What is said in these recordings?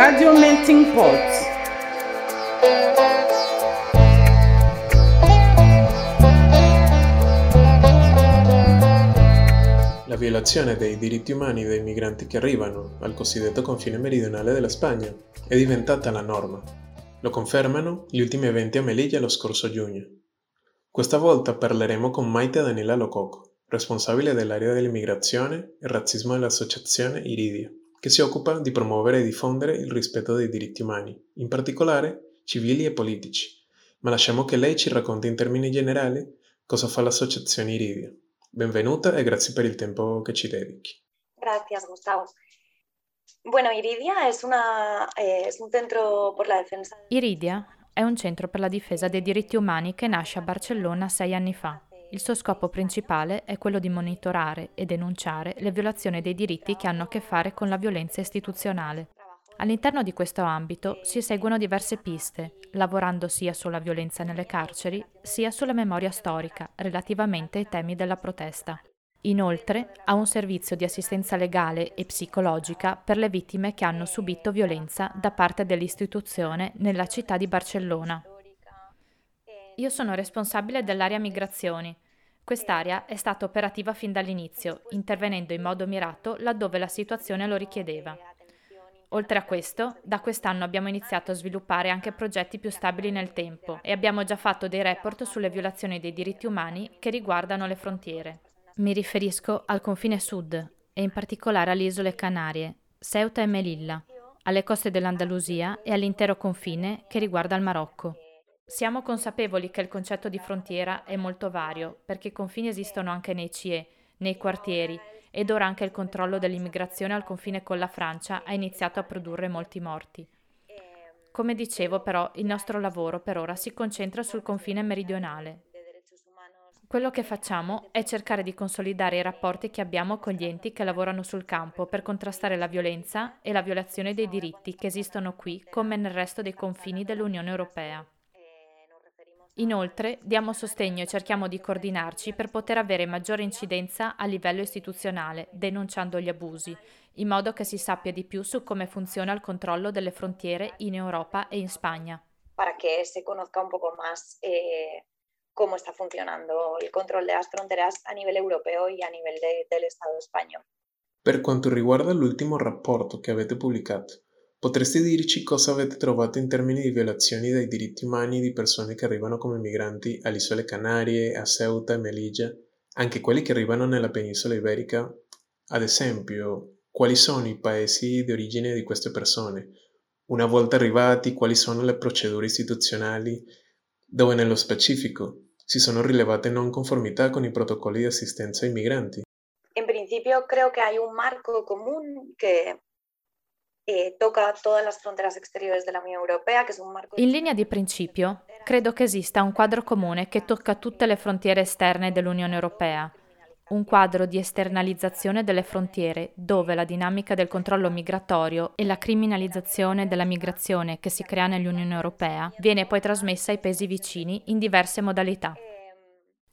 Radio Melting Pot. La violazione dei diritti umani dei migranti che arrivano al cosiddetto confine meridionale della Spagna è diventata la norma. Lo confermano gli ultimi eventi a Melilla lo scorso giugno. Questa volta parleremo con Maite Daniela Lococo, responsabile dell'area dell'immigrazione e razzismo dell'associazione Iridia, che si occupa di promuovere e diffondere il rispetto dei diritti umani, in particolare civili e politici. Ma lasciamo che lei ci racconti in termini generali cosa fa l'associazione Iridia. Benvenuta e grazie per il tempo che ci dedichi. Gracias, Gustavo. Bueno, Iridia es, una, eh, es un centro por la defensa. Iridia è un centro per la difesa dei diritti umani che nasce a Barcellona sei anni fa. Il suo scopo principale è quello di monitorare e denunciare le violazioni dei diritti che hanno a che fare con la violenza istituzionale. All'interno di questo ambito si seguono diverse piste, lavorando sia sulla violenza nelle carceri, sia sulla memoria storica relativamente ai temi della protesta. Inoltre ha un servizio di assistenza legale e psicologica per le vittime che hanno subito violenza da parte dell'istituzione nella città di Barcellona. Io sono responsabile dell'area migrazioni. Quest'area è stata operativa fin dall'inizio, intervenendo in modo mirato laddove la situazione lo richiedeva. Oltre a questo, da quest'anno abbiamo iniziato a sviluppare anche progetti più stabili nel tempo e abbiamo già fatto dei report sulle violazioni dei diritti umani che riguardano le frontiere. Mi riferisco al confine sud e in particolare alle isole Canarie, Ceuta e Melilla, alle coste dell'Andalusia e all'intero confine che riguarda il Marocco. Siamo consapevoli che il concetto di frontiera è molto vario, perché i confini esistono anche nei CIE, nei quartieri, ed ora anche il controllo dell'immigrazione al confine con la Francia ha iniziato a produrre molti morti. Come dicevo però, il nostro lavoro per ora si concentra sul confine meridionale, quello che facciamo è cercare di consolidare i rapporti che abbiamo con gli enti che lavorano sul campo per contrastare la violenza e la violazione dei diritti che esistono qui come nel resto dei confini dell'Unione Europea. Inoltre diamo sostegno e cerchiamo di coordinarci per poter avere maggiore incidenza a livello istituzionale, denunciando gli abusi, in modo che si sappia di più su come funziona il controllo delle frontiere in Europa e in Spagna. Para que se conozca un poco más eh, cómo está funcionando el control de las fronteras a nivel europeo y a nivel de, del Estado español. Per quanto riguarda l'ultimo rapporto che avete pubblicato, potresti dirci cosa avete trovato in termini di violazioni dei diritti umani di persone che arrivano come migranti alle isole Canarie, a Ceuta e Melilla, anche quelli che arrivano nella penisola iberica? Ad esempio, quali sono i paesi di origine di queste persone? Una volta arrivati, quali sono le procedure istituzionali? Dove nello specifico si sono rilevate non conformità con i protocolli di assistenza ai migranti. En principio creo que hay un marco común que eh, toca todas las fronteras exteriores Europea, que es un marco... In linea di principio, credo che esista un quadro comune che tocca tutte le frontiere esterne dell'Unione Europea, un quadro di esternalizzazione delle frontiere dove la dinamica del controllo migratorio e la criminalizzazione della migrazione che si crea nell'Unione Europea viene poi trasmessa ai paesi vicini in diverse modalità.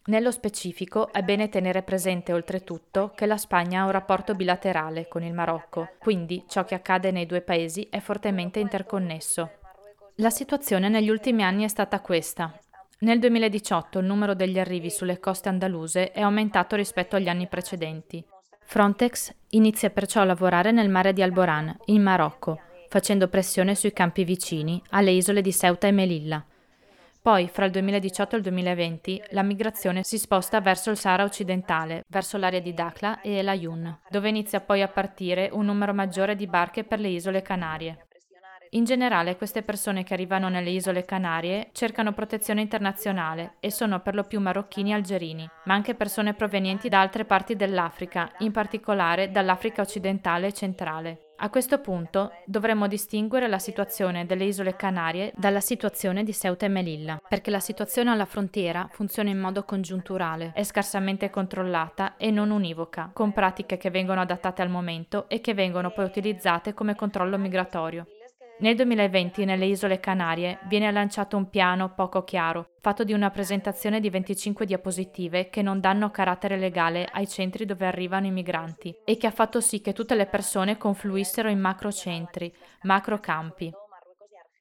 Nello specifico è bene tenere presente oltretutto che la Spagna ha un rapporto bilaterale con il Marocco, quindi ciò che accade nei due paesi è fortemente interconnesso. La situazione negli ultimi anni è stata questa. Nel 2018 il numero degli arrivi sulle coste andaluse è aumentato rispetto agli anni precedenti. Frontex inizia perciò a lavorare nel mare di Alboran, in Marocco, facendo pressione sui campi vicini, alle isole di Ceuta e Melilla. Poi, fra il 2018 e il 2020, la migrazione si sposta verso il Sahara occidentale, verso l'area di Dakhla e El Ayun, dove inizia poi a partire un numero maggiore di barche per le isole Canarie. In generale queste persone che arrivano nelle isole Canarie cercano protezione internazionale e sono per lo più marocchini e algerini, ma anche persone provenienti da altre parti dell'Africa, in particolare dall'Africa occidentale e centrale. A questo punto dovremmo distinguere la situazione delle isole Canarie dalla situazione di Ceuta e Melilla, perché la situazione alla frontiera funziona in modo congiunturale, è scarsamente controllata e non univoca, con pratiche che vengono adattate al momento e che vengono poi utilizzate come controllo migratorio. Nel 2020 nelle isole Canarie viene lanciato un piano poco chiaro, fatto di una presentazione di 25 diapositive che non danno carattere legale ai centri dove arrivano i migranti e che ha fatto sì che tutte le persone confluissero in macrocentri, macrocampi.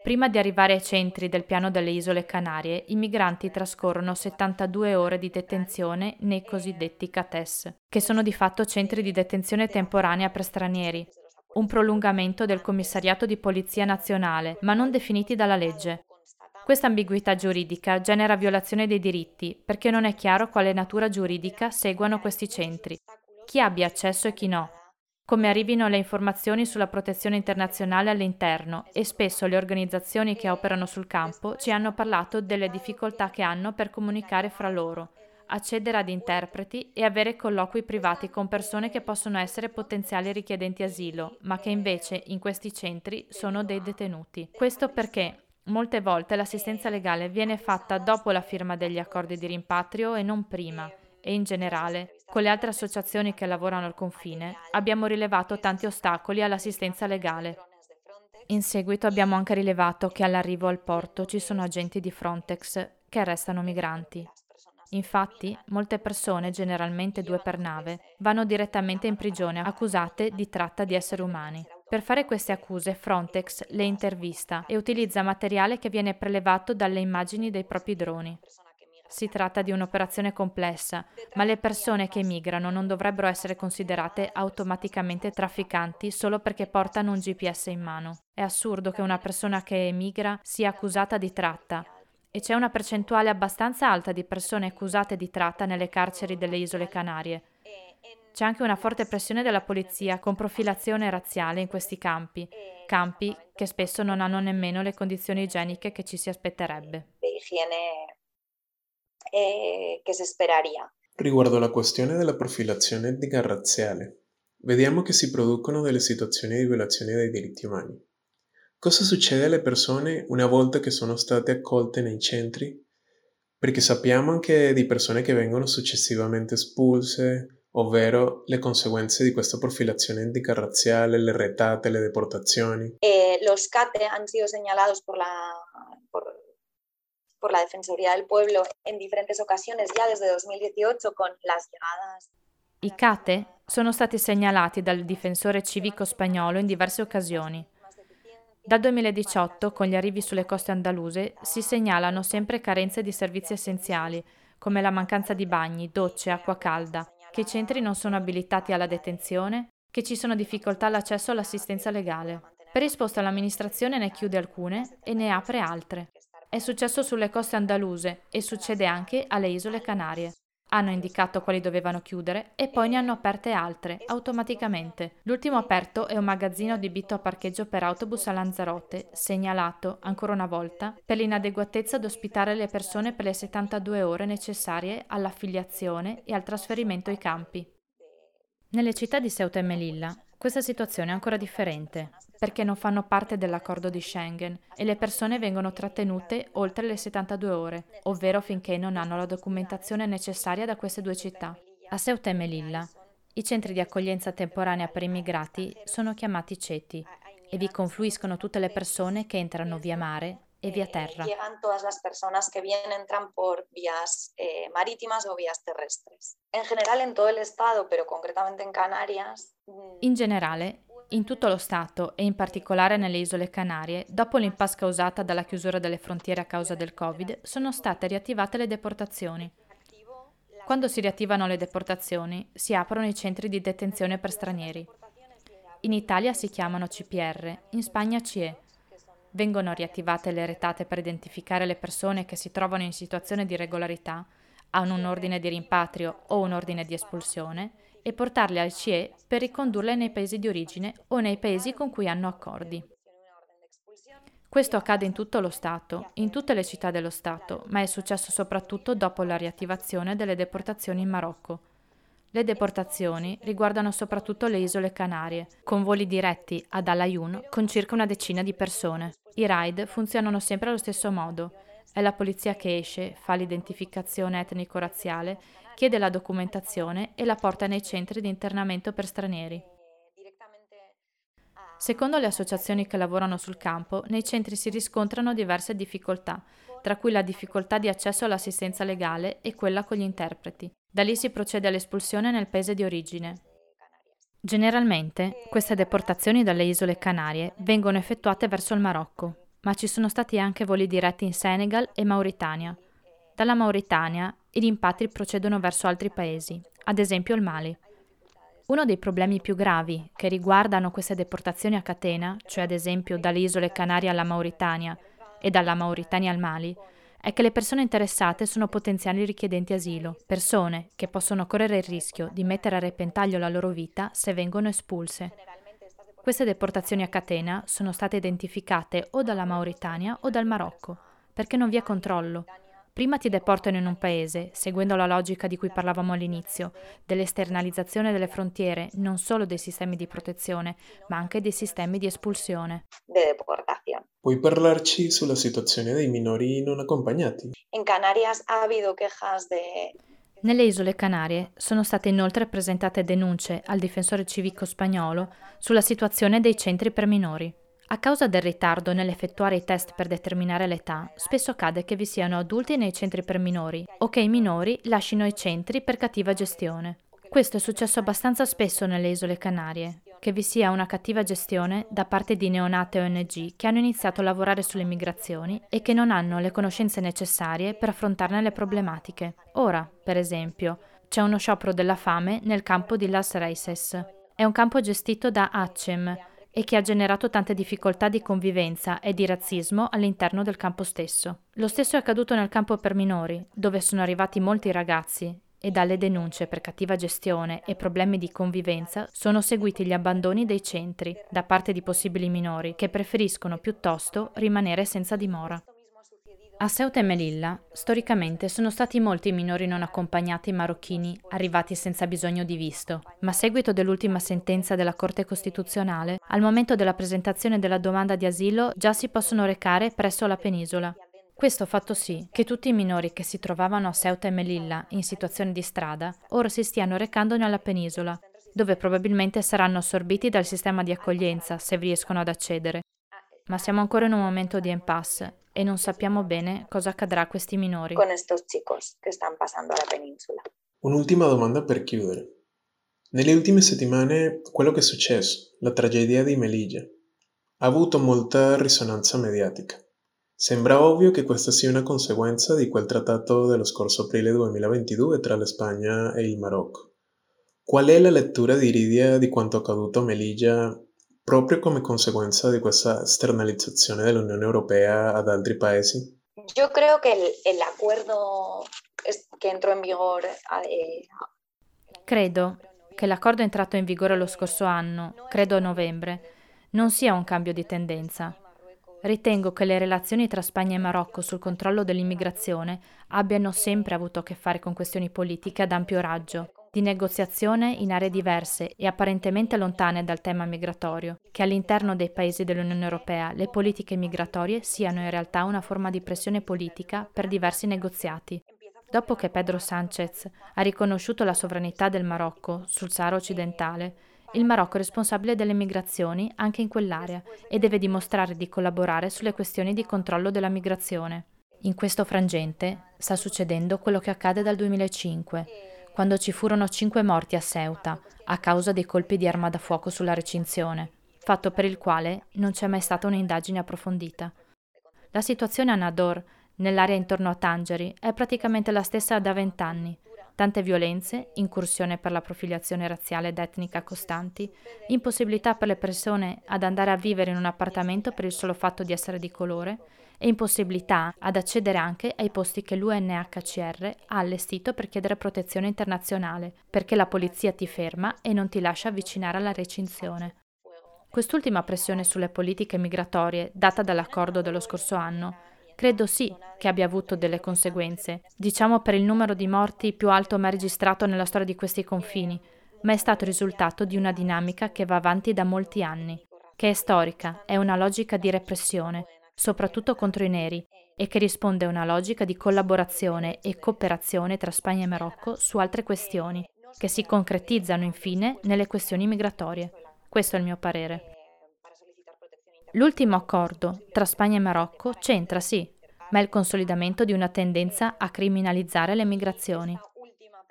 Prima di arrivare ai centri del piano delle isole Canarie, i migranti trascorrono 72 ore di detenzione nei cosiddetti CATES, che sono di fatto centri di detenzione temporanea per stranieri, un prolungamento del commissariato di Polizia Nazionale, ma non definiti dalla legge. Questa ambiguità giuridica genera violazione dei diritti perché non è chiaro quale natura giuridica seguano questi centri, chi abbia accesso e chi no, come arrivino le informazioni sulla protezione internazionale all'interno e spesso le organizzazioni che operano sul campo ci hanno parlato delle difficoltà che hanno per comunicare fra loro accedere ad interpreti e avere colloqui privati con persone che possono essere potenziali richiedenti asilo, ma che invece in questi centri sono dei detenuti. Questo perché molte volte l'assistenza legale viene fatta dopo la firma degli accordi di rimpatrio e non prima. E in generale, con le altre associazioni che lavorano al confine, abbiamo rilevato tanti ostacoli all'assistenza legale. In seguito abbiamo anche rilevato che all'arrivo al porto ci sono agenti di Frontex che arrestano migranti. Infatti, molte persone, generalmente due per nave, vanno direttamente in prigione accusate di tratta di esseri umani. Per fare queste accuse Frontex le intervista e utilizza materiale che viene prelevato dalle immagini dei propri droni. Si tratta di un'operazione complessa, ma le persone che emigrano non dovrebbero essere considerate automaticamente trafficanti solo perché portano un GPS in mano. È assurdo che una persona che emigra sia accusata di tratta, e c'è una percentuale abbastanza alta di persone accusate di tratta nelle carceri delle isole Canarie. C'è anche una forte pressione della polizia con profilazione razziale in questi campi, campi che spesso non hanno nemmeno le condizioni igieniche che ci si aspetterebbe. Igiene eh, che si speraria. Riguardo alla questione della profilazione etnica razziale, vediamo che si producono delle situazioni di violazione dei diritti umani. Cosa succede alle persone una volta che sono state accolte nei centri? Perché sappiamo anche di persone che vengono successivamente espulse, ovvero le conseguenze di questa profilazione etnica razziale, le retate, le deportazioni. Eh, los CATE han sido señalados por la, por, por la Defensoría del Pueblo en diferentes ocasiones ya desde 2018 con las llegadas. I CATE sono stati segnalati dal difensore civico spagnolo in diverse occasioni. Dal 2018, con gli arrivi sulle coste andaluse, si segnalano sempre carenze di servizi essenziali, come la mancanza di bagni, docce, acqua calda, che i centri non sono abilitati alla detenzione, che ci sono difficoltà all'accesso all'assistenza legale. Per risposta l'amministrazione ne chiude alcune e ne apre altre. È successo sulle coste andaluse e succede anche alle isole Canarie hanno indicato quali dovevano chiudere e poi ne hanno aperte altre, automaticamente. L'ultimo aperto è un magazzino adibito a parcheggio per autobus a Lanzarote, segnalato, ancora una volta, per l'inadeguatezza ad ospitare le persone per le 72 ore necessarie all'affiliazione e al trasferimento ai campi. Nelle città di Ceuta e Melilla questa situazione è ancora differente, perché non fanno parte dell'accordo di Schengen e le persone vengono trattenute oltre le 72 ore, ovvero finché non hanno la documentazione necessaria da queste due città. A Ceuta e Melilla, i centri di accoglienza temporanea per immigrati sono chiamati CETI e vi confluiscono tutte le persone che entrano via mare e via terra. Llegan todas las personas que vienen, entran por vías eh, marítimas o vías terrestres. En general en todo el estado, pero concretamente en Canarias. Mm, in generale, in tutto lo Stato e in particolare nelle isole Canarie, dopo l'impasse causata dalla chiusura delle frontiere a causa del Covid, sono state riattivate le deportazioni. Quando si riattivano le deportazioni, si aprono i centri di detenzione per stranieri. In Italia si chiamano CPR, in Spagna CIE vengono riattivate le retate per identificare le persone che si trovano in situazione di irregolarità, hanno un ordine di rimpatrio o un ordine di espulsione e portarle al CIE per ricondurle nei paesi di origine o nei paesi con cui hanno accordi. Questo accade in tutto lo Stato, in tutte le città dello Stato, ma è successo soprattutto dopo la riattivazione delle deportazioni in Marocco. Le deportazioni riguardano soprattutto le isole Canarie, con voli diretti ad Al Aaiun con circa una decina di persone. I ride funzionano sempre allo stesso modo. È la polizia che esce, fa l'identificazione etnico-razziale, chiede la documentazione e la porta nei centri di internamento per stranieri. Secondo le associazioni che lavorano sul campo, nei centri si riscontrano diverse difficoltà, tra cui la difficoltà di accesso all'assistenza legale e quella con gli interpreti. Da lì si procede all'espulsione nel paese di origine. Generalmente, queste deportazioni dalle isole Canarie vengono effettuate verso il Marocco, ma ci sono stati anche voli diretti in Senegal e Mauritania. Dalla Mauritania i rimpatri procedono verso altri paesi, ad esempio il Mali. Uno dei problemi più gravi che riguardano queste deportazioni a catena, cioè ad esempio dalle isole Canarie alla Mauritania e dalla Mauritania al Mali, è che le persone interessate sono potenziali richiedenti asilo, persone che possono correre il rischio di mettere a repentaglio la loro vita se vengono espulse. Queste deportazioni a catena sono state identificate o dalla Mauritania o dal Marocco, perché non vi è controllo Prima ti deportano in un paese, seguendo la logica di cui parlavamo all'inizio, dell'esternalizzazione delle frontiere, non solo dei sistemi di protezione, ma anche dei sistemi di espulsione. Puoi parlarci sulla situazione dei minori non accompagnati? In Canarias ha habido quejas de nelle isole Canarie sono state inoltre presentate denunce al difensore civico spagnolo sulla situazione dei centri per minori. A causa del ritardo nell'effettuare i test per determinare l'età, spesso accade che vi siano adulti nei centri per minori o che i minori lasciano i centri per cattiva gestione. Questo è successo abbastanza spesso nelle isole Canarie, che vi sia una cattiva gestione da parte di neonate ONG che hanno iniziato a lavorare sulle migrazioni e che non hanno le conoscenze necessarie per affrontarne le problematiche. Ora, per esempio, c'è uno sciopero della fame nel campo di Las Reises. È un campo gestito da ACEM, e che ha generato tante difficoltà di convivenza e di razzismo all'interno del campo stesso. Lo stesso è accaduto nel campo per minori, dove sono arrivati molti ragazzi e dalle denunce per cattiva gestione e problemi di convivenza sono seguiti gli abbandoni dei centri da parte di possibili minori che preferiscono piuttosto rimanere senza dimora. A Ceuta e Melilla, storicamente, sono stati molti i minori non accompagnati marocchini arrivati senza bisogno di visto, ma a seguito dell'ultima sentenza della Corte Costituzionale, al momento della presentazione della domanda di asilo già si possono recare presso la penisola. Questo ha fatto sì che tutti i minori che si trovavano a Ceuta e Melilla in situazione di strada ora si stiano recando nella penisola, dove probabilmente saranno assorbiti dal sistema di accoglienza se riescono ad accedere. Ma siamo ancora in un momento di impasse e non sappiamo bene cosa accadrà a questi minori. Con estos chicos che stanno passando alla penisola. Un'ultima domanda per chiudere. Nelle ultime settimane quello che è successo, la tragedia di Melilla, ha avuto molta risonanza mediatica. Sembra ovvio che questa sia una conseguenza di quel trattato dello scorso aprile 2022 tra la Spagna e il Marocco. Qual è la lettura di Iridia di quanto accaduto a Melilla proprio come conseguenza di questa esternalizzazione dell'Unione Europea ad altri paesi? Io credo che l'accordo che entrò in vigore eh, Credo che l'accordo entrato in vigore lo scorso anno, credo a novembre, non sia un cambio di tendenza. Ritengo che le relazioni tra Spagna e Marocco sul controllo dell'immigrazione abbiano sempre avuto a che fare con questioni politiche ad ampio raggio di negoziazione in aree diverse e apparentemente lontane dal tema migratorio, che all'interno dei paesi dell'Unione Europea le politiche migratorie siano in realtà una forma di pressione politica per diversi negoziati. Dopo che Pedro Sánchez ha riconosciuto la sovranità del Marocco sul Sahara occidentale, il Marocco è responsabile delle migrazioni anche in quell'area e deve dimostrare di collaborare sulle questioni di controllo della migrazione. In questo frangente sta succedendo quello che accade dal 2005 quando ci furono cinque morti a Ceuta a causa dei colpi di arma da fuoco sulla recinzione, fatto per il quale non c'è mai stata un'indagine approfondita. La situazione a Nador, nell'area intorno a Tangeri, è praticamente la stessa da vent'anni. Tante violenze, incursione per la profiliazione razziale ed etnica costanti, impossibilità per le persone ad andare a vivere in un appartamento per il solo fatto di essere di colore, e impossibilità ad accedere anche ai posti che l'UNHCR ha allestito per chiedere protezione internazionale, perché la polizia ti ferma e non ti lascia avvicinare alla recinzione. Quest'ultima pressione sulle politiche migratorie, data dall'accordo dello scorso anno, credo sì che abbia avuto delle conseguenze, diciamo per il numero di morti più alto mai registrato nella storia di questi confini, ma è stato risultato di una dinamica che va avanti da molti anni, che è storica, è una logica di repressione, soprattutto contro i neri, e che risponde a una logica di collaborazione e cooperazione tra Spagna e Marocco su altre questioni, che si concretizzano infine nelle questioni migratorie. Questo è il mio parere. L'ultimo accordo tra Spagna e Marocco c'entra sì, ma è il consolidamento di una tendenza a criminalizzare le migrazioni.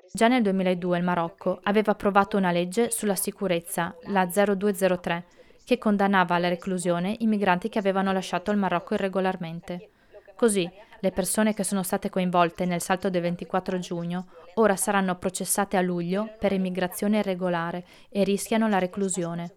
Già nel 2002 il Marocco aveva approvato una legge sulla sicurezza, la 0203, che condannava alla reclusione i migranti che avevano lasciato il Marocco irregolarmente. Così, le persone che sono state coinvolte nel salto del 24 giugno ora saranno processate a luglio per immigrazione irregolare e rischiano la reclusione.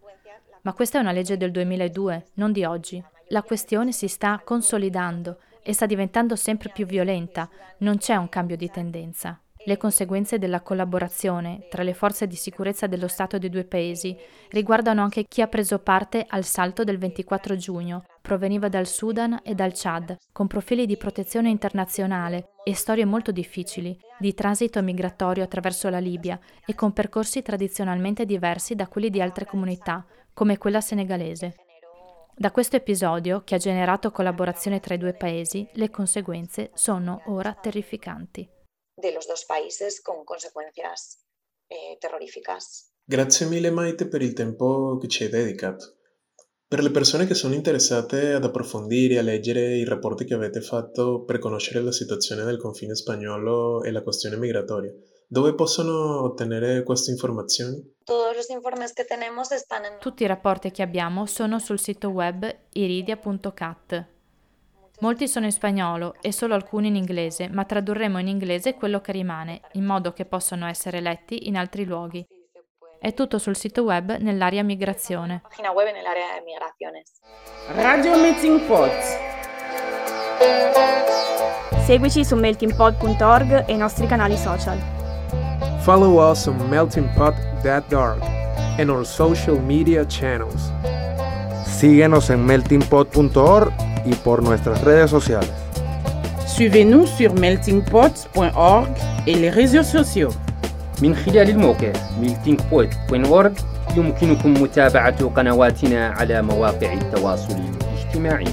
Ma questa è una legge del 2002, non di oggi. La questione si sta consolidando e sta diventando sempre più violenta, non c'è un cambio di tendenza. Le conseguenze della collaborazione tra le forze di sicurezza dello Stato dei due paesi riguardano anche chi ha preso parte al salto del 24 giugno, proveniva dal Sudan e dal Chad, con profili di protezione internazionale e storie molto difficili, di transito migratorio attraverso la Libia e con percorsi tradizionalmente diversi da quelli di altre comunità, come quella senegalese. Da questo episodio, che ha generato collaborazione tra i due paesi, le conseguenze sono ora terrificanti. De los dos países con consecuencias eh. Grazie mille Maite per il tempo che ci hai dedicato. Per le persone che sono interessate ad approfondire e a leggere i rapporti che avete fatto per conoscere la situazione del confine spagnolo e la questione migratoria, dove possono ottenere queste informazioni? Tutti i rapporti che abbiamo sono sul sito web iridia.cat. Molti sono in spagnolo e solo alcuni in inglese, ma tradurremo in inglese quello che rimane, in modo che possano essere letti in altri luoghi. È tutto sul sito web nell'area migrazione. Radio Melting Pot. Seguici su meltingpot.org e i nostri canali social. Follow us on meltingpot.org and our social media channels. Síguenos en meltingpot.org y por nuestras redes sociales. Suivez-nous sur meltingpot.org et les réseaux sociaux. من خلال الموقع meltingpot.org يمكنكم متابعة قنواتنا على مواقع التواصل الاجتماعي